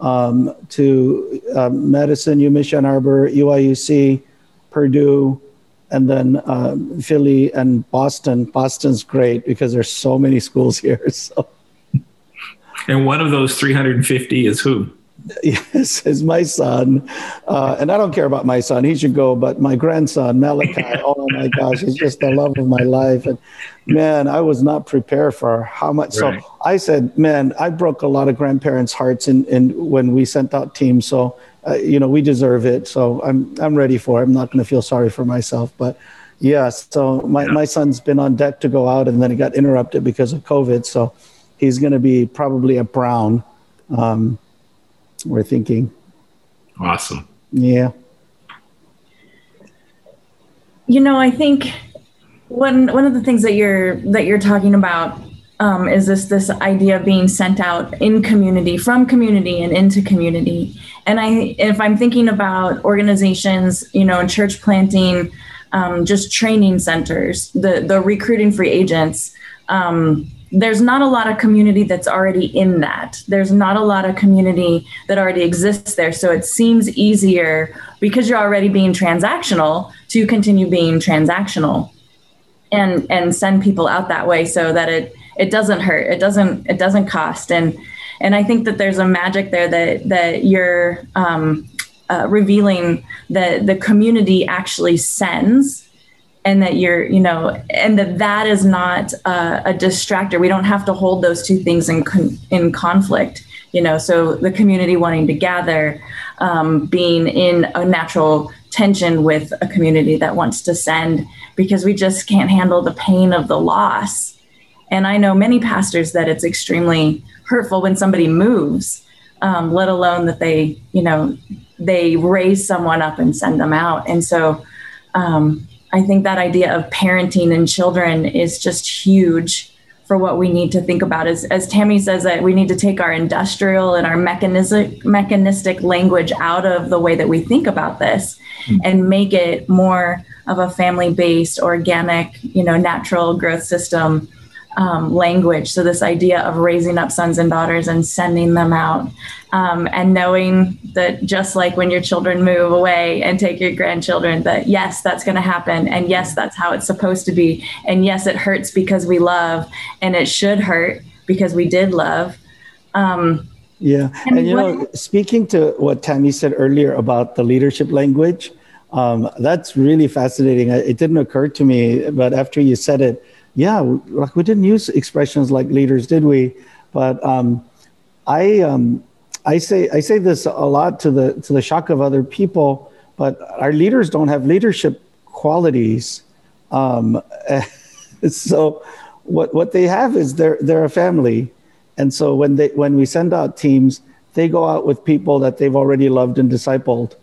um, to um, Madison, UMich Ann Arbor, UIUC, Purdue, and then um, Philly and Boston. Boston's great because there's so many schools here. So. And one of those 350 is who? Yes, is my son. Uh, and I don't care about my son. He should go. But my grandson, Malachi, oh my gosh, he's just the love of my life. And man, I was not prepared for how much. Right. So I said, man, I broke a lot of grandparents' hearts in, in when we sent out teams. So, uh, you know, we deserve it. So I'm, I'm ready for it. I'm not going to feel sorry for myself. But yeah, so my, yeah. my son's been on deck to go out and then he got interrupted because of COVID. So he's going to be probably a Brown. Um, we're thinking. Awesome. Yeah. You know, I think one one of the things that you're that you're talking about um, is this this idea of being sent out in community, from community and into community. And I, if I'm thinking about organizations, you know, church planting, um, just training centers, the the recruiting free agents. Um, there's not a lot of community that's already in that. There's not a lot of community that already exists there. So it seems easier because you're already being transactional to continue being transactional and and send people out that way so that it it doesn't hurt. It doesn't it doesn't cost. And and I think that there's a magic there that that you're um, uh, revealing that the community actually sends and that you're you know and that that is not a distractor. We don't have to hold those two things in con- in conflict you know so the community wanting to gather um, being in a natural tension with a community that wants to send because we just can't handle the pain of the loss. And i know many pastors that it's extremely hurtful when somebody moves um, let alone that they you know they raise someone up and send them out. And so um, I think that idea of parenting and children is just huge for what we need to think about. As, as Tammy says, that we need to take our industrial and our mechanistic, mechanistic language out of the way that we think about this mm-hmm. and make it more of a family based, organic, you know, natural growth system um, language. So, this idea of raising up sons and daughters and sending them out, um, and knowing that just like when your children move away and take your grandchildren, that yes, that's going to happen. And yes, that's how it's supposed to be. And yes, it hurts because we love, and it should hurt because we did love. Um, yeah. And, and you what, know, speaking to what Tammy said earlier about the leadership language, um, that's really fascinating. It didn't occur to me, but after you said it, yeah, like we didn't use expressions like leaders, did we? But um, I, um, I say, I say this a lot to the to the shock of other people. But our leaders don't have leadership qualities. Um, so, what what they have is they're they're a family, and so when they when we send out teams, they go out with people that they've already loved and discipled,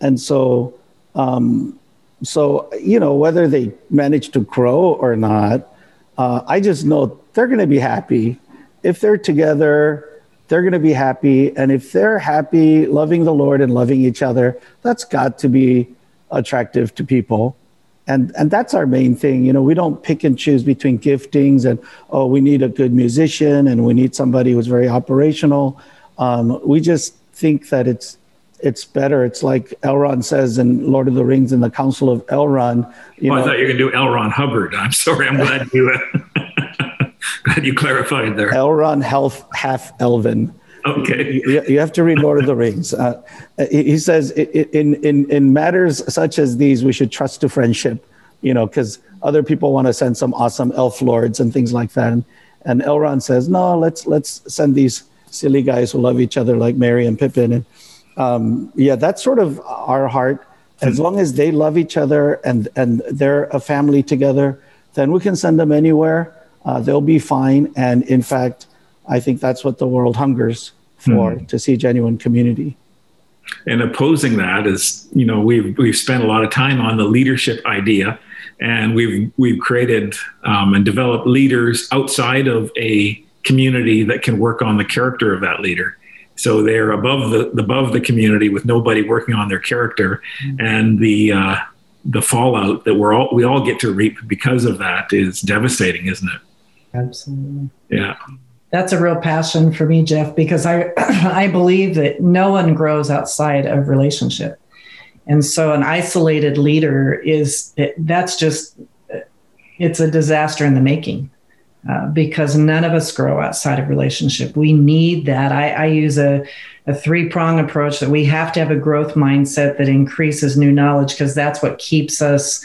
and so. Um, so you know whether they manage to grow or not uh, I just know they're going to be happy. If they're together, they're going to be happy. And if they're happy loving the Lord and loving each other, that's got to be attractive to people. And, and that's our main thing. You know, we don't pick and choose between giftings and, oh, we need a good musician and we need somebody who's very operational. Um, we just think that it's it's better. It's like Elrond says in Lord of the Rings in the Council of Elrond. You oh, know, I thought you were going to do L. Ron Hubbard. I'm sorry. I'm glad you uh, glad you clarified there. Elrond half half Elven. Okay. You, you, have to read Lord of the Rings. Uh, he says in in in matters such as these, we should trust to friendship. You know, because other people want to send some awesome elf lords and things like that. And, and Elrond says, no, let's let's send these silly guys who love each other like Merry and Pippin. And um, yeah, that's sort of our heart. As long as they love each other and and they're a family together, then we can send them anywhere. Uh, they'll be fine. And in fact, I think that's what the world hungers for mm. to see genuine community. And opposing that is, you know, we've we've spent a lot of time on the leadership idea, and we've we've created um, and developed leaders outside of a community that can work on the character of that leader. So they're above the above the community with nobody working on their character, mm-hmm. and the uh, the fallout that we're all we all get to reap because of that is devastating, isn't it? Absolutely. Yeah. That's a real passion for me, Jeff, because I I believe that no one grows outside of relationship, and so an isolated leader is that's just it's a disaster in the making. Uh, because none of us grow outside of relationship. We need that. I, I use a, a three prong approach that we have to have a growth mindset that increases new knowledge because that's what keeps us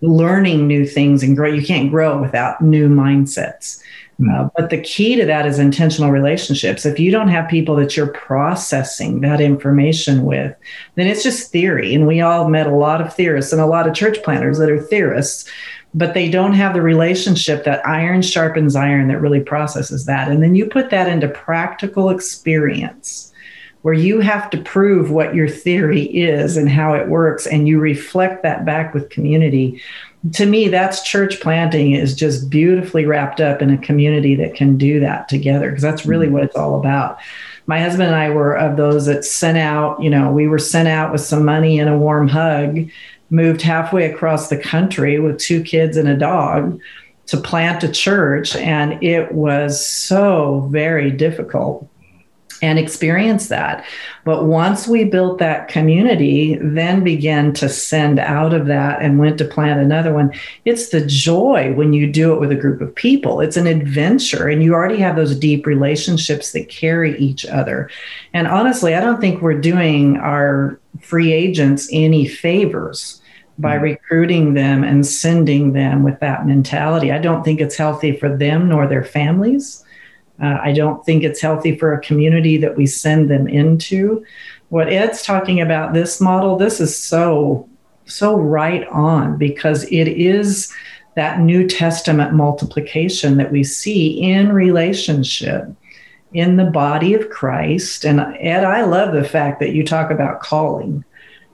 learning new things and grow. You can't grow without new mindsets. Hmm. Uh, but the key to that is intentional relationships. If you don't have people that you're processing that information with, then it's just theory. And we all met a lot of theorists and a lot of church planners that are theorists but they don't have the relationship that iron sharpens iron that really processes that. And then you put that into practical experience where you have to prove what your theory is and how it works, and you reflect that back with community. To me, that's church planting is just beautifully wrapped up in a community that can do that together because that's really mm-hmm. what it's all about my husband and I were of those that sent out, you know, we were sent out with some money and a warm hug moved halfway across the country with two kids and a dog to plant a church. And it was so very difficult and experience that. But once we built that community, then began to send out of that and went to plant another one. It's the joy when you do it with a group of people. It's an adventure, and you already have those deep relationships that carry each other. And honestly, I don't think we're doing our free agents any favors by mm-hmm. recruiting them and sending them with that mentality. I don't think it's healthy for them nor their families. Uh, I don't think it's healthy for a community that we send them into. What Ed's talking about, this model, this is so, so right on because it is that New Testament multiplication that we see in relationship in the body of Christ. And Ed, I love the fact that you talk about calling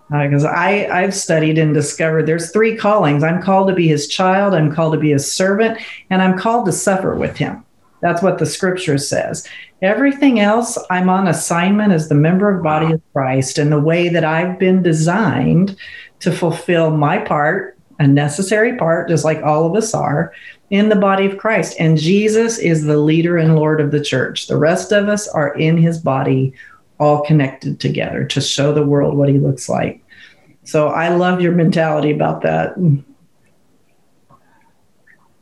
because uh, I I've studied and discovered there's three callings. I'm called to be His child. I'm called to be His servant, and I'm called to suffer with Him. That's what the Scripture says. Everything else, I'm on assignment as the member of body of Christ, and the way that I've been designed to fulfill my part, a necessary part, just like all of us are, in the body of Christ. And Jesus is the leader and Lord of the church. The rest of us are in his body, all connected together to show the world what he looks like. So I love your mentality about that.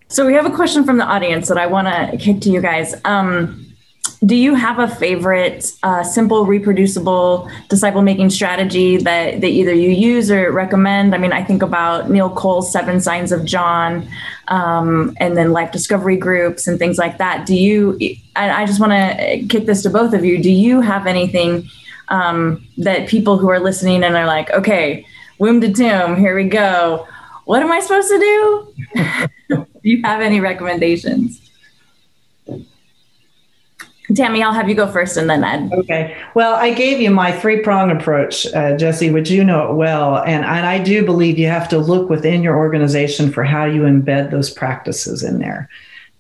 So we have a question from the audience that I want to kick to you guys. Um, do you have a favorite uh, simple reproducible disciple making strategy that, that either you use or recommend? I mean i think about neil cole's seven signs of john um, and then life discovery groups and things like that. Do you i just want to kick this to both of you. Do you have anything um, that people who are listening and are like okay womb to tomb here we go. What am i supposed to do? Do you have any recommendations Tammy, I'll have you go first and then Ed. Okay. Well, I gave you my three prong approach, uh, Jesse, which you know it well. And, and I do believe you have to look within your organization for how you embed those practices in there.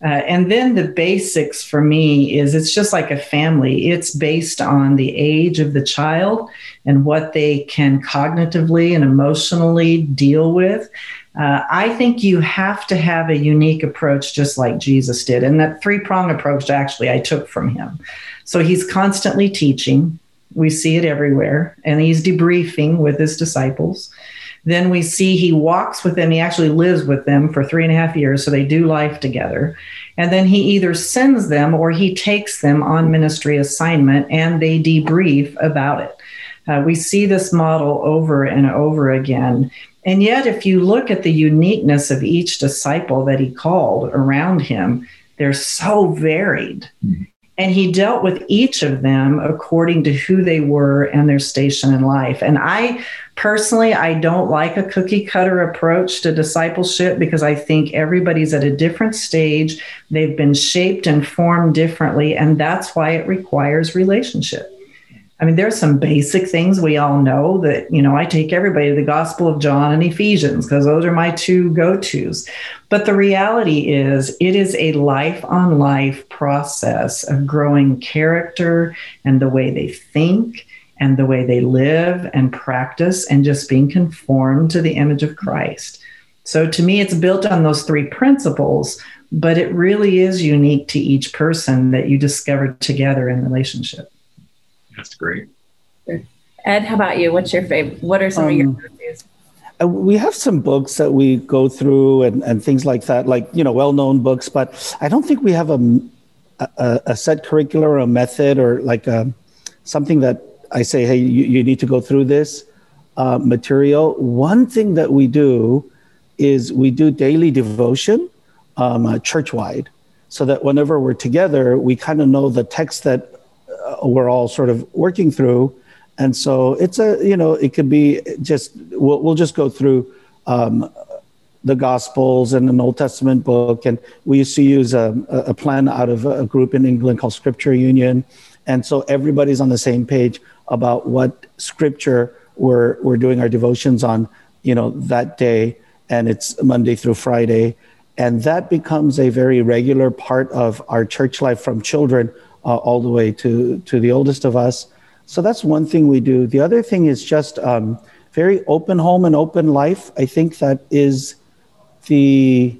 Uh, and then the basics for me is it's just like a family. It's based on the age of the child and what they can cognitively and emotionally deal with. Uh, I think you have to have a unique approach, just like Jesus did. And that three prong approach, actually, I took from him. So he's constantly teaching. We see it everywhere. And he's debriefing with his disciples. Then we see he walks with them. He actually lives with them for three and a half years. So they do life together. And then he either sends them or he takes them on ministry assignment and they debrief about it. Uh, we see this model over and over again. And yet, if you look at the uniqueness of each disciple that he called around him, they're so varied. Mm-hmm. And he dealt with each of them according to who they were and their station in life. And I personally, I don't like a cookie cutter approach to discipleship because I think everybody's at a different stage. They've been shaped and formed differently. And that's why it requires relationship. I mean, there's some basic things we all know that, you know, I take everybody to the Gospel of John and Ephesians because those are my two go tos. But the reality is, it is a life on life process of growing character and the way they think and the way they live and practice and just being conformed to the image of Christ. So to me, it's built on those three principles, but it really is unique to each person that you discover together in relationship. That's great. Ed, how about you? What's your favorite? What are some um, of your reviews? Uh, we have some books that we go through and, and things like that, like, you know, well-known books, but I don't think we have a, a, a set curriculum or a method or like a, um, something that I say, hey, you, you need to go through this uh, material. One thing that we do is we do daily devotion um, uh, church-wide so that whenever we're together, we kind of know the text that we're all sort of working through. And so it's a, you know, it could be just, we'll, we'll just go through um, the Gospels and an Old Testament book. And we used to use a, a plan out of a group in England called Scripture Union. And so everybody's on the same page about what scripture we're, we're doing our devotions on, you know, that day. And it's Monday through Friday. And that becomes a very regular part of our church life from children uh, all the way to, to the oldest of us. So that's one thing we do. The other thing is just um, very open home and open life. I think that is the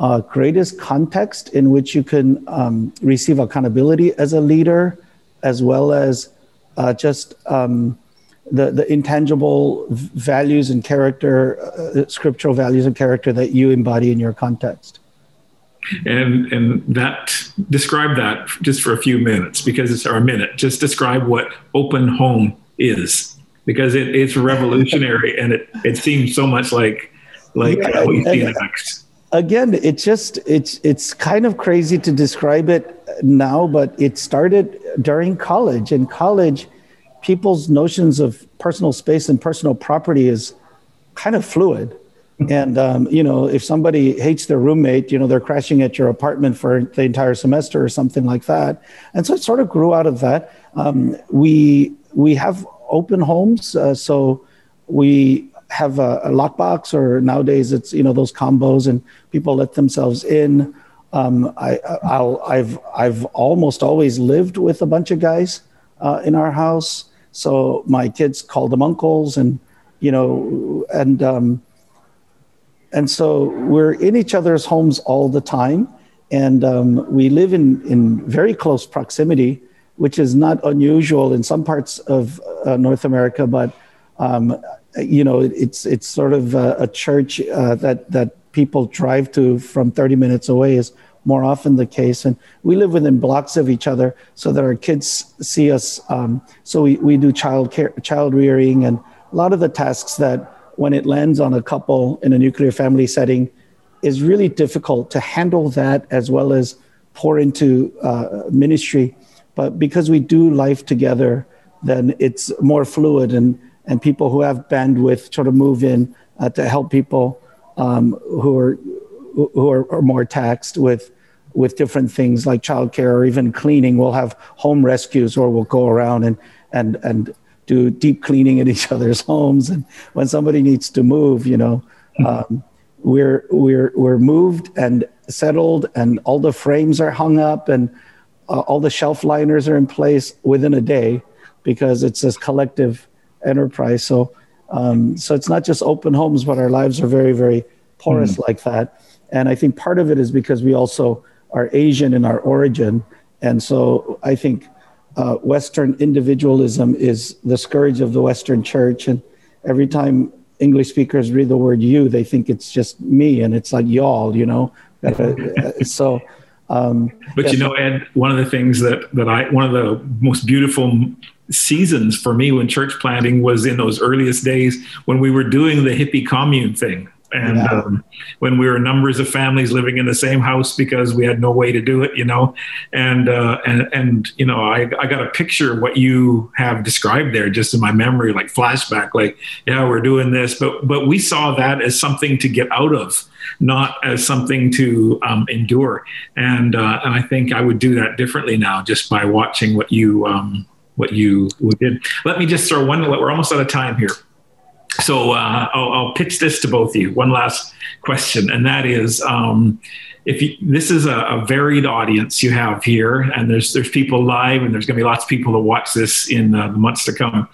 uh, greatest context in which you can um, receive accountability as a leader, as well as uh, just um, the, the intangible values and character, uh, scriptural values and character that you embody in your context and and that describe that just for a few minutes because it's our minute just describe what open home is because it, it's revolutionary and it it seems so much like like yeah, what you see in Acts. Again, it's just it's it's kind of crazy to describe it now, but it started during college. In college, people's notions of personal space and personal property is kind of fluid and um, you know if somebody hates their roommate you know they're crashing at your apartment for the entire semester or something like that. And so it sort of grew out of that. Um, we we have open homes uh, so we have a, a lockbox, or nowadays it's you know those combos, and people let themselves in. Um, I, I'll, I've I've almost always lived with a bunch of guys uh, in our house, so my kids call them uncles, and you know, and um, and so we're in each other's homes all the time, and um, we live in in very close proximity, which is not unusual in some parts of uh, North America, but um, you know, it's it's sort of a, a church uh, that that people drive to from 30 minutes away is more often the case. And we live within blocks of each other so that our kids see us. Um, so we, we do child care, child rearing, and a lot of the tasks that when it lands on a couple in a nuclear family setting is really difficult to handle that as well as pour into uh, ministry. But because we do life together, then it's more fluid and, and people who have bandwidth sort of move in uh, to help people um, who are who are, are, more taxed with with different things like childcare or even cleaning. We'll have home rescues, or we'll go around and and and do deep cleaning in each other's homes. And when somebody needs to move, you know, um, we're we're we're moved and settled, and all the frames are hung up, and uh, all the shelf liners are in place within a day because it's this collective enterprise. So. Um, so it's not just open homes, but our lives are very, very porous mm. like that. And I think part of it is because we also are Asian in our origin. And so I think uh, Western individualism is the scourge of the Western church. And every time English speakers read the word you, they think it's just me and it's like y'all, you know? so, um, but yeah, you know, Ed, one of the things that, that I, one of the most beautiful seasons for me when church planting was in those earliest days when we were doing the hippie commune thing and yeah. um, when we were numbers of families living in the same house because we had no way to do it you know? And uh, and and you know I, I got a picture of what you have described there just in my memory like flashback like yeah we're doing this. But but we saw that as something to get out of not as something to um, endure. And uh, and I think I would do that differently now just by watching what you um, what you did. Let me just throw one we're almost out of time here so uh, I'll, I'll, pitch this to both of you. One last question, and that is, um, if you, this is a, a, varied audience you have here, and there's there's people live, and there's going to be lots of people to watch this in uh, the months to come.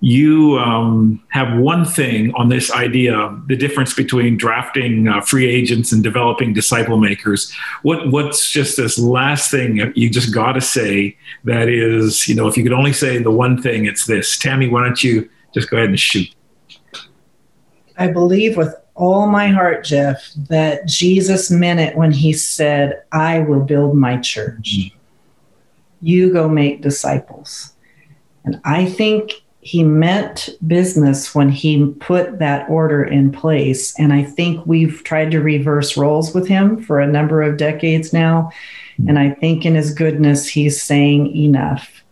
You um, have one thing on this idea: the difference between drafting uh, free agents and developing disciple makers. What what's just this last thing you just got to say? That is, you know, if you could only say the one thing, it's this. Tammy, why don't you just go ahead and shoot? I believe with all my heart, Jeff, that Jesus meant it when he said, I will build my church. Mm-hmm. You go make disciples. And I think he meant business when he put that order in place. And I think we've tried to reverse roles with him for a number of decades now. Mm-hmm. And I think in his goodness, he's saying enough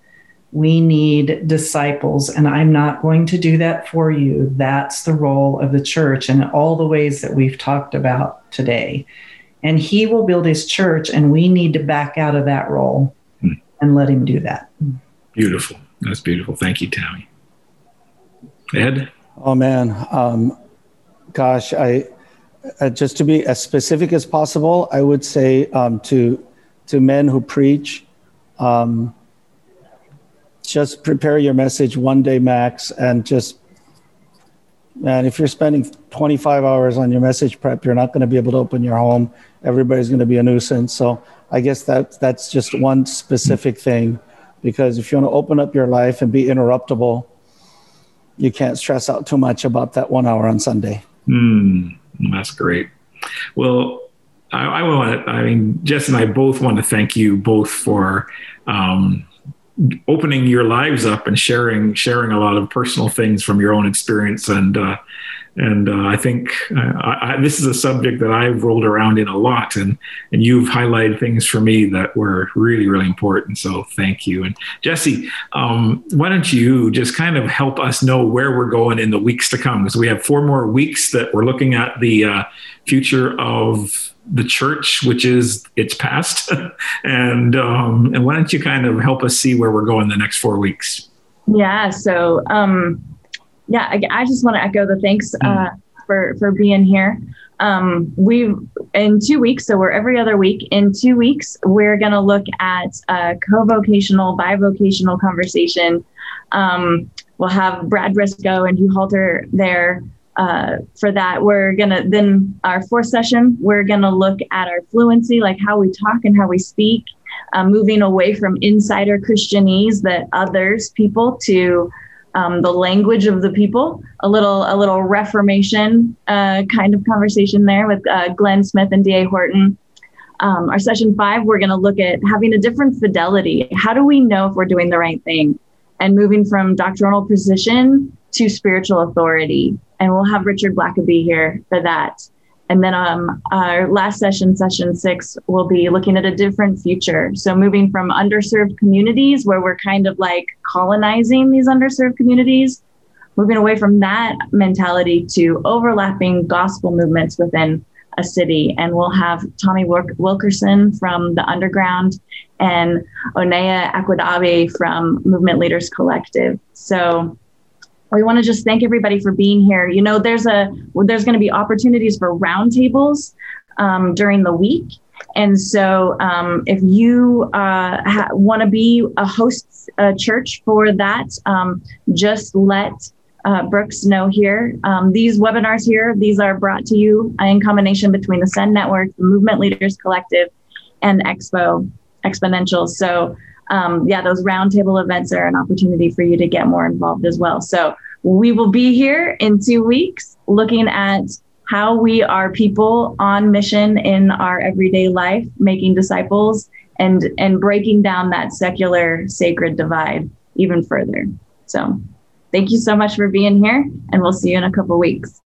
we need disciples, and I'm not going to do that for you. That's the role of the church in all the ways that we've talked about today. And he will build his church, and we need to back out of that role hmm. and let him do that. Beautiful. That's beautiful. Thank you, Tammy. Ed? Oh, man. Um, gosh, I. Uh, just to be as specific as possible, I would say um, to to men who preach, um, just prepare your message one day max and just man if you're spending 25 hours on your message prep you're not going to be able to open your home. Everybody's going to be a nuisance. So i guess that that's just one specific thing because if you want to open up your life and be interruptible you can't stress out too much about that one hour on sunday. Mm, that's great. Well I, I want to, I mean, Jess and I both want to thank you both for um, opening your lives up and sharing sharing a lot of personal things from your own experience and uh, and uh, I think uh, I, I, this is a subject that I've rolled around in a lot, and and you've highlighted things for me that were really really important. So thank you. And Jesse, um, why don't you just kind of help us know where we're going in the weeks to come? Because we have four more weeks that we're looking at the uh, future of the church, which is its past. and um, and why don't you kind of help us see where we're going the next four weeks? Yeah. So um, yeah, I, I just want to echo the thanks uh, for for being here. Um, we in two weeks, so we're every other week. In two weeks, we're going to look at a co-vocational, bivocational conversation. Um, we'll have Brad Brisco and Hugh Halter there uh, for that. We're gonna then our fourth session. We're gonna look at our fluency, like how we talk and how we speak, uh, moving away from insider Christianese that others people to um, the language of the people. A little a little Reformation uh, kind of conversation there with uh, Glenn Smith and D.A. Horton. Um, our session five, we're going to look at having a different fidelity. How do we know if we're doing the right thing? And moving from doctrinal precision to spiritual authority. And we'll have Richard Blackaby here for that. And then um, our last session, session six, will be looking at a different future. So moving from underserved communities where we're kind of like colonizing these underserved communities, moving away from that mentality to overlapping gospel movements within a city. And we'll have Tommy Wilkerson from the Underground and Onea Akwadabe from Movement Leaders Collective. So we want to just thank everybody for being here. You know, there's a there's going to be opportunities for roundtables um, during the week, and so um, if you uh, ha- want to be a host uh, church for that, um, just let uh, Brooks know here. Um, these webinars here, these are brought to you in combination between the Send Network, the Movement Leaders Collective, and Expo Exponential. So um, yeah, those roundtable events are an opportunity for you to get more involved as well. So we will be here in two weeks looking at how we are people on mission in our everyday life, making disciples and and breaking down that secular sacred divide even further. So thank you so much for being here and we'll see you in a couple weeks.